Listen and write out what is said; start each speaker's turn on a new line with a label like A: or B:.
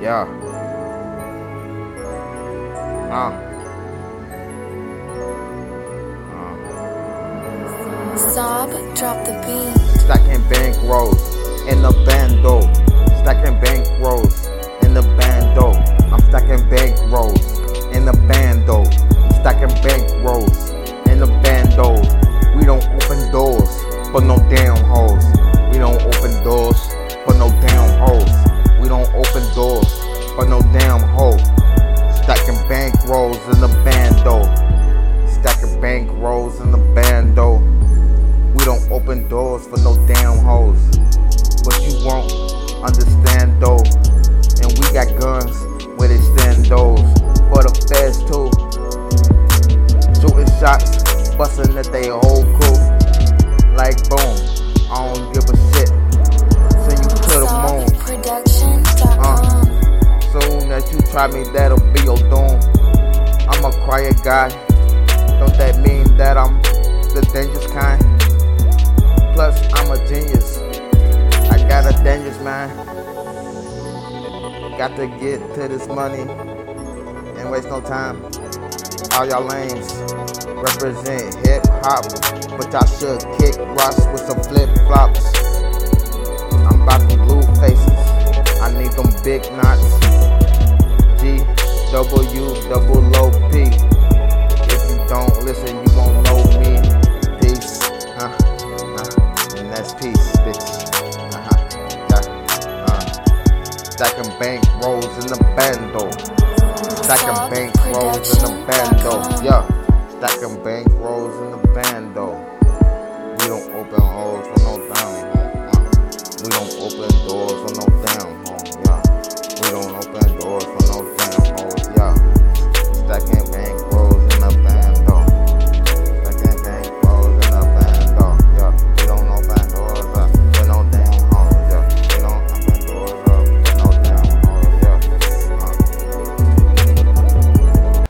A: Yeah. Ah. Uh.
B: SOB, drop the beat.
A: Stacking bank rolls in the bando. Stacking bank rolls in the bando. I'm stacking bank rolls in the bando. I'm stacking bank rolls in the bando. We don't open doors for no damn for no damn hoe. Stacking bank rolls in the bando. Stacking bank rolls in the bando. We don't open doors for no damn hoes. But you won't understand though. And we got guns where they stand those. For the feds too. Shooting shots, busting at they whole crew. Like boom, try me, that'll be your doom. I'm a quiet guy. Don't that mean that I'm the dangerous kind? Plus, I'm a genius. I got a dangerous mind. Got to get to this money and waste no time. All y'all lanes represent hip hop, but y'all should kick rocks with some flip flops. G W double O P. If you don't listen, you won't know me. Peace, huh? huh. And that's peace, bitch. Uh-huh. Yeah. Uh. Stacking bank rolls in the bando. Stacking bank rolls in the bando. Yeah. Stacking bank rolls in the bando. We don't open holes for no. Uh. We don't open doors